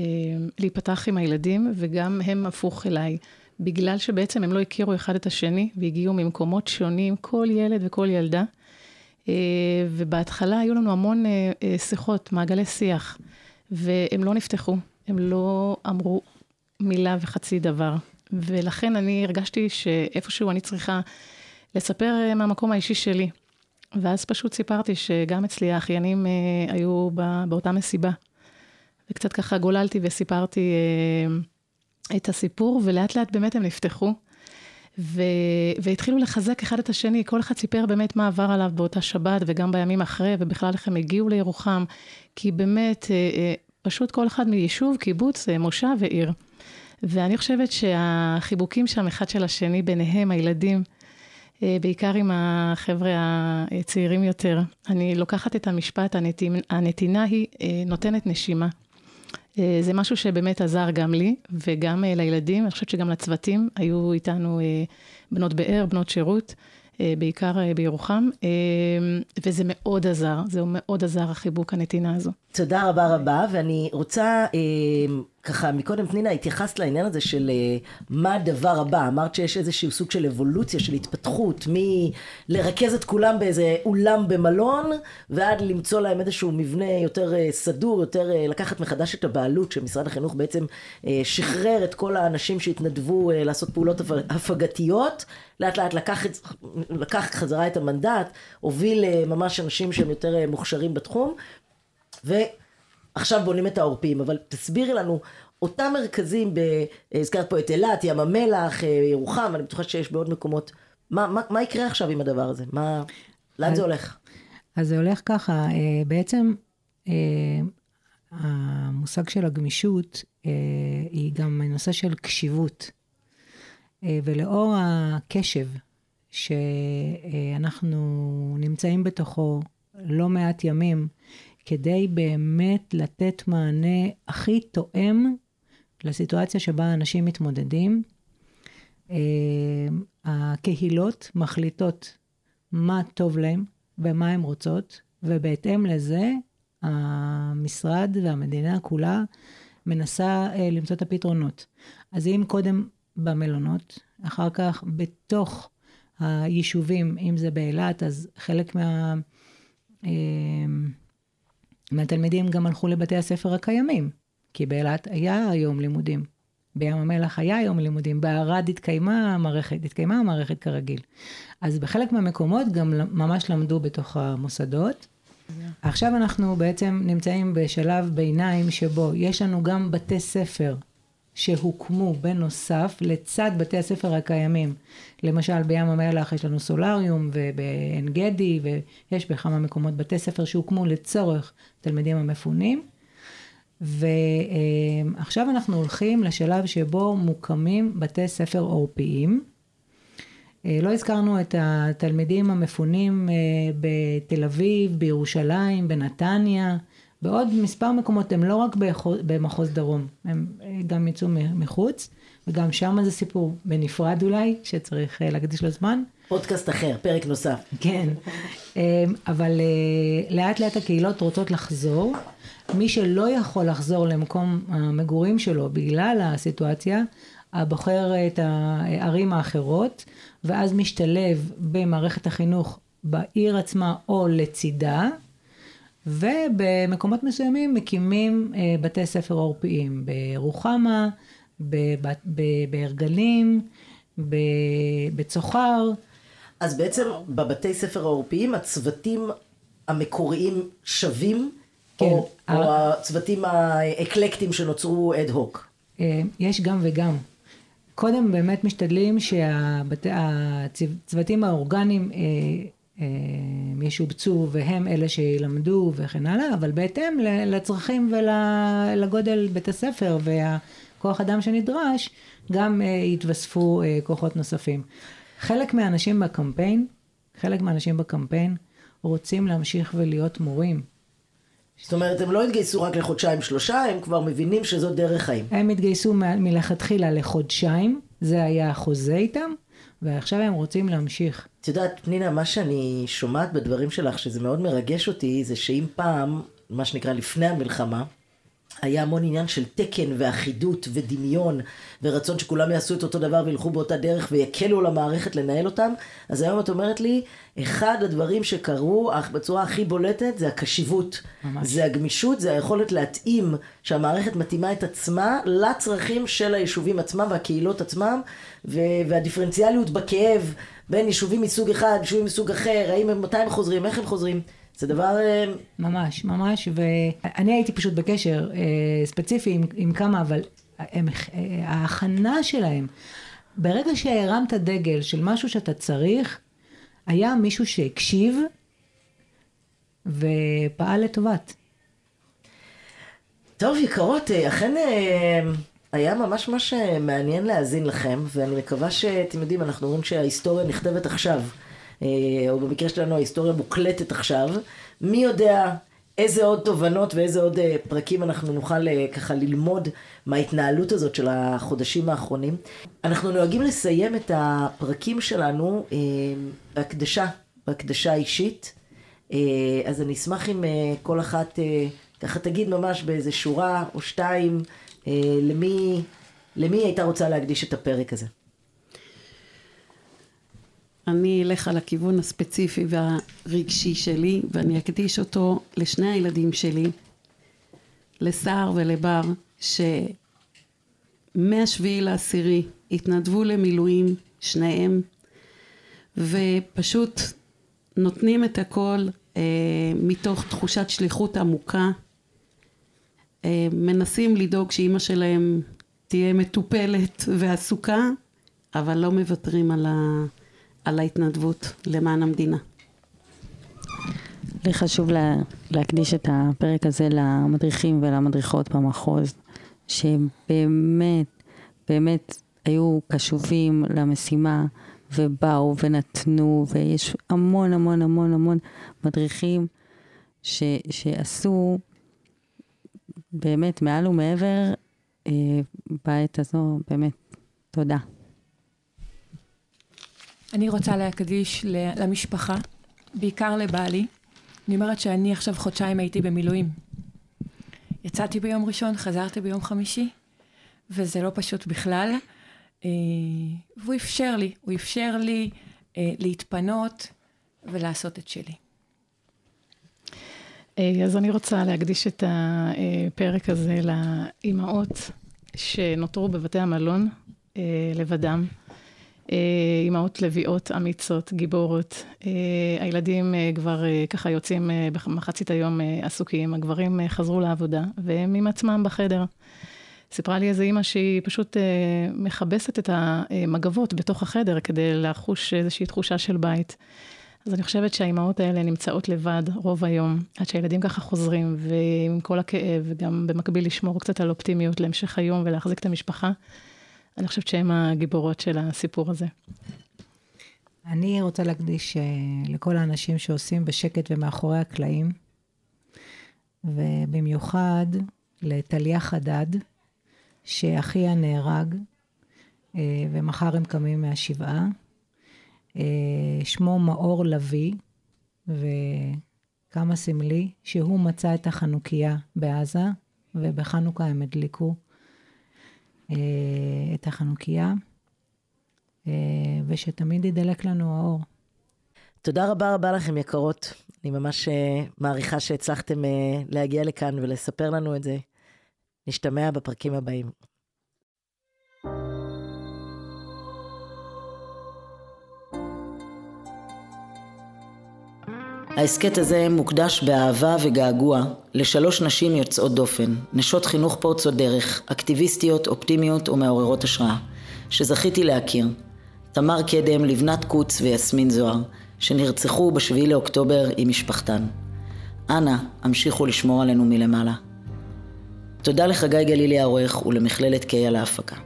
להיפתח עם הילדים, וגם הם הפוך אליי. בגלל שבעצם הם לא הכירו אחד את השני, והגיעו ממקומות שונים, כל ילד וכל ילדה. ובהתחלה היו לנו המון שיחות, מעגלי שיח, והם לא נפתחו, הם לא אמרו מילה וחצי דבר. ולכן אני הרגשתי שאיפשהו אני צריכה לספר מהמקום האישי שלי. ואז פשוט סיפרתי שגם אצלי האחיינים אה, היו בא, באותה מסיבה. וקצת ככה גוללתי וסיפרתי אה, את הסיפור, ולאט לאט באמת הם נפתחו. ו... והתחילו לחזק אחד את השני, כל אחד סיפר באמת מה עבר עליו באותה שבת וגם בימים אחרי, ובכלל איך הם הגיעו לירוחם, כי באמת, אה, אה, פשוט כל אחד מיישוב, קיבוץ, אה, מושב ועיר. ואני חושבת שהחיבוקים שם אחד של השני, ביניהם, הילדים, בעיקר עם החבר'ה הצעירים יותר. אני לוקחת את המשפט, הנתינה היא אה, נותנת נשימה. אה, זה משהו שבאמת עזר גם לי וגם לילדים, אני חושבת שגם לצוותים, היו איתנו בנות באר, בנות שירות, בעיקר בירוחם, וזה מאוד עזר, זה מאוד עזר החיבוק הנתינה הזו. תודה רבה רבה, ואני רוצה ככה, מקודם פנינה התייחסת לעניין הזה של uh, מה הדבר הבא, אמרת שיש איזשהו סוג של אבולוציה, של התפתחות, מלרכז את כולם באיזה אולם במלון, ועד למצוא להם איזשהו מבנה יותר uh, סדור, יותר uh, לקחת מחדש את הבעלות, שמשרד החינוך בעצם uh, שחרר את כל האנשים שהתנדבו uh, לעשות פעולות הפגתיות, לאט לאט לקח, את, לקח חזרה את המנדט, הוביל uh, ממש אנשים שהם יותר uh, מוכשרים בתחום, ו... עכשיו בונים את העורפים, אבל תסבירי לנו, אותם מרכזים, ב, הזכרת פה את אילת, ים המלח, אה, ירוחם, אני בטוחה שיש בעוד מקומות, מה, מה, מה יקרה עכשיו עם הדבר הזה? מה, לאן אז, זה הולך? אז זה הולך ככה, אה, בעצם אה, המושג של הגמישות היא גם נושא של קשיבות. ולאור הקשב שאנחנו נמצאים בתוכו לא מעט ימים, כדי באמת לתת מענה הכי תואם לסיטואציה שבה אנשים מתמודדים. אה, הקהילות מחליטות מה טוב להם ומה הן רוצות, ובהתאם לזה המשרד והמדינה כולה מנסה אה, למצוא את הפתרונות. אז אם קודם במלונות, אחר כך בתוך היישובים, אם זה באילת, אז חלק מה... מהתלמידים גם הלכו לבתי הספר הקיימים, כי באילת היה היום לימודים. בים המלח היה יום לימודים, בערד התקיימה המערכת, התקיימה המערכת כרגיל. אז בחלק מהמקומות גם ממש למדו בתוך המוסדות. עכשיו אנחנו בעצם נמצאים בשלב ביניים שבו יש לנו גם בתי ספר שהוקמו בנוסף לצד בתי הספר הקיימים. למשל בים המלח יש לנו סולריום ובעין גדי ויש בכמה מקומות בתי ספר שהוקמו לצורך תלמידים המפונים. ועכשיו אנחנו הולכים לשלב שבו מוקמים בתי ספר עורפיים. לא הזכרנו את התלמידים המפונים אה, בתל אביב, בירושלים, בנתניה. בעוד מספר מקומות הם לא רק במחוז דרום, הם אה, גם יצאו מחוץ, וגם שם זה סיפור בנפרד אולי, שצריך אה, להקדיש לו זמן. פודקאסט אחר, פרק נוסף. כן, (laughs) אה, אבל לאט לאט הקהילות רוצות לחזור. מי שלא יכול לחזור למקום המגורים שלו בגלל הסיטואציה, בוחר את הערים האחרות, ואז משתלב במערכת החינוך בעיר עצמה או לצידה. ובמקומות מסוימים מקימים אה, בתי ספר עורפיים, ברוחמה, בהרגלים, בצוחר. אז בעצם בבתי ספר העורפיים הצוותים המקוריים שווים? כן. או, ה... או הצוותים האקלקטיים שנוצרו אד הוק? אה, יש גם וגם. קודם באמת משתדלים שהצוותים האורגניים אה, ישובצו והם אלה שילמדו וכן הלאה, אבל בהתאם לצרכים ולגודל בית הספר והכוח אדם שנדרש, גם אה, יתווספו אה, כוחות נוספים. חלק מהאנשים בקמפיין, חלק מהאנשים בקמפיין רוצים להמשיך ולהיות מורים. זאת אומרת, הם לא התגייסו רק לחודשיים שלושה, הם כבר מבינים שזו דרך חיים. הם התגייסו מלכתחילה לחודשיים. זה היה החוזה איתם, ועכשיו הם רוצים להמשיך. את יודעת, פנינה, מה שאני שומעת בדברים שלך, שזה מאוד מרגש אותי, זה שאם פעם, מה שנקרא לפני המלחמה, היה המון עניין של תקן ואחידות ודמיון ורצון שכולם יעשו את אותו דבר וילכו באותה דרך ויקלו למערכת לנהל אותם. אז היום את אומרת לי, אחד הדברים שקרו בצורה הכי בולטת זה הקשיבות. ממש. זה הגמישות, זה היכולת להתאים, שהמערכת מתאימה את עצמה לצרכים של היישובים עצמם והקהילות עצמם והדיפרנציאליות בכאב בין יישובים מסוג אחד, יישובים מסוג אחר, האם הם, מתי הם חוזרים, איך הם חוזרים. זה דבר... אה, ממש, ממש, ואני הייתי פשוט בקשר אה, ספציפי עם, עם כמה, אבל הם, אה, ההכנה שלהם, ברגע שהרמת דגל של משהו שאתה צריך, היה מישהו שהקשיב ופעל לטובת. טוב, יקרות, אכן היה ממש ממש מעניין להאזין לכם, ואני מקווה שאתם יודעים, אנחנו אומרים שההיסטוריה נכתבת עכשיו. אה, או במקרה שלנו ההיסטוריה מוקלטת עכשיו, מי יודע איזה עוד תובנות ואיזה עוד אה, פרקים אנחנו נוכל אה, ככה ללמוד מההתנהלות הזאת של החודשים האחרונים. אנחנו נוהגים לסיים את הפרקים שלנו בהקדשה, בהקדשה אישית. אז אני אשמח אם כל אחת ככה תגיד ממש באיזה שורה או שתיים למי, למי הייתה רוצה להקדיש את הפרק הזה. אני אלך על הכיוון הספציפי והרגשי שלי, ואני אקדיש אותו לשני הילדים שלי, לסער ולבר, שמהשביעי לעשירי התנדבו למילואים, שניהם, ופשוט נותנים את הכל אה, מתוך תחושת שליחות עמוקה. אה, מנסים לדאוג שאימא שלהם תהיה מטופלת ועסוקה, אבל לא מוותרים על ה... על ההתנדבות למען המדינה. לי חשוב לה, להקדיש את הפרק הזה למדריכים ולמדריכות במחוז, שבאמת, באמת היו קשובים למשימה ובאו ונתנו, ויש המון המון המון המון מדריכים ש, שעשו באמת מעל ומעבר אה, בעת הזו, באמת, תודה. אני רוצה להקדיש למשפחה, בעיקר לבעלי. אני אומרת שאני עכשיו חודשיים הייתי במילואים. יצאתי ביום ראשון, חזרתי ביום חמישי, וזה לא פשוט בכלל. אה, והוא אפשר לי, הוא אפשר לי אה, להתפנות ולעשות את שלי. אה, אז אני רוצה להקדיש את הפרק הזה לאימהות שנותרו בבתי המלון לבדם. אה, אימהות לביאות אמיצות, גיבורות. אה, הילדים אה, כבר ככה יוצאים במחצית היום עסוקים, הגברים חזרו לעבודה, והם עם עצמם בחדר. סיפרה לי איזה אימא שהיא פשוט מכבסת את המגבות בתוך החדר כדי לחוש איזושהי תחושה של בית. אז אני חושבת שהאימהות האלה נמצאות לבד רוב היום, עד שהילדים ככה חוזרים, ועם כל הכאב, וגם במקביל לשמור קצת על אופטימיות להמשך היום ולהחזיק את המשפחה. אני חושבת שהן הגיבורות של הסיפור הזה. אני רוצה להקדיש uh, לכל האנשים שעושים בשקט ומאחורי הקלעים, ובמיוחד לטליה חדד, שאחיה נהרג, uh, ומחר הם קמים מהשבעה. Uh, שמו מאור לביא, וכמה סמלי, שהוא מצא את החנוכיה בעזה, ובחנוכה הם הדליקו אה, את החנוכיה, אה, ושתמיד ידלק לנו האור. תודה רבה רבה לכם יקרות. אני ממש אה, מעריכה שהצלחתם להגיע לכאן ולספר לנו את זה. נשתמע בפרקים הבאים. ההסכת הזה מוקדש באהבה וגעגוע לשלוש נשים יוצאות דופן, נשות חינוך פורצות דרך, אקטיביסטיות, אופטימיות ומעוררות השראה, שזכיתי להכיר. תמר קדם, לבנת קוץ ויסמין זוהר, שנרצחו ב-7 לאוקטובר עם משפחתן. אנא, המשיכו לשמור עלינו מלמעלה. תודה לחגי גלילי העורך ולמכללת קיי על ההפקה.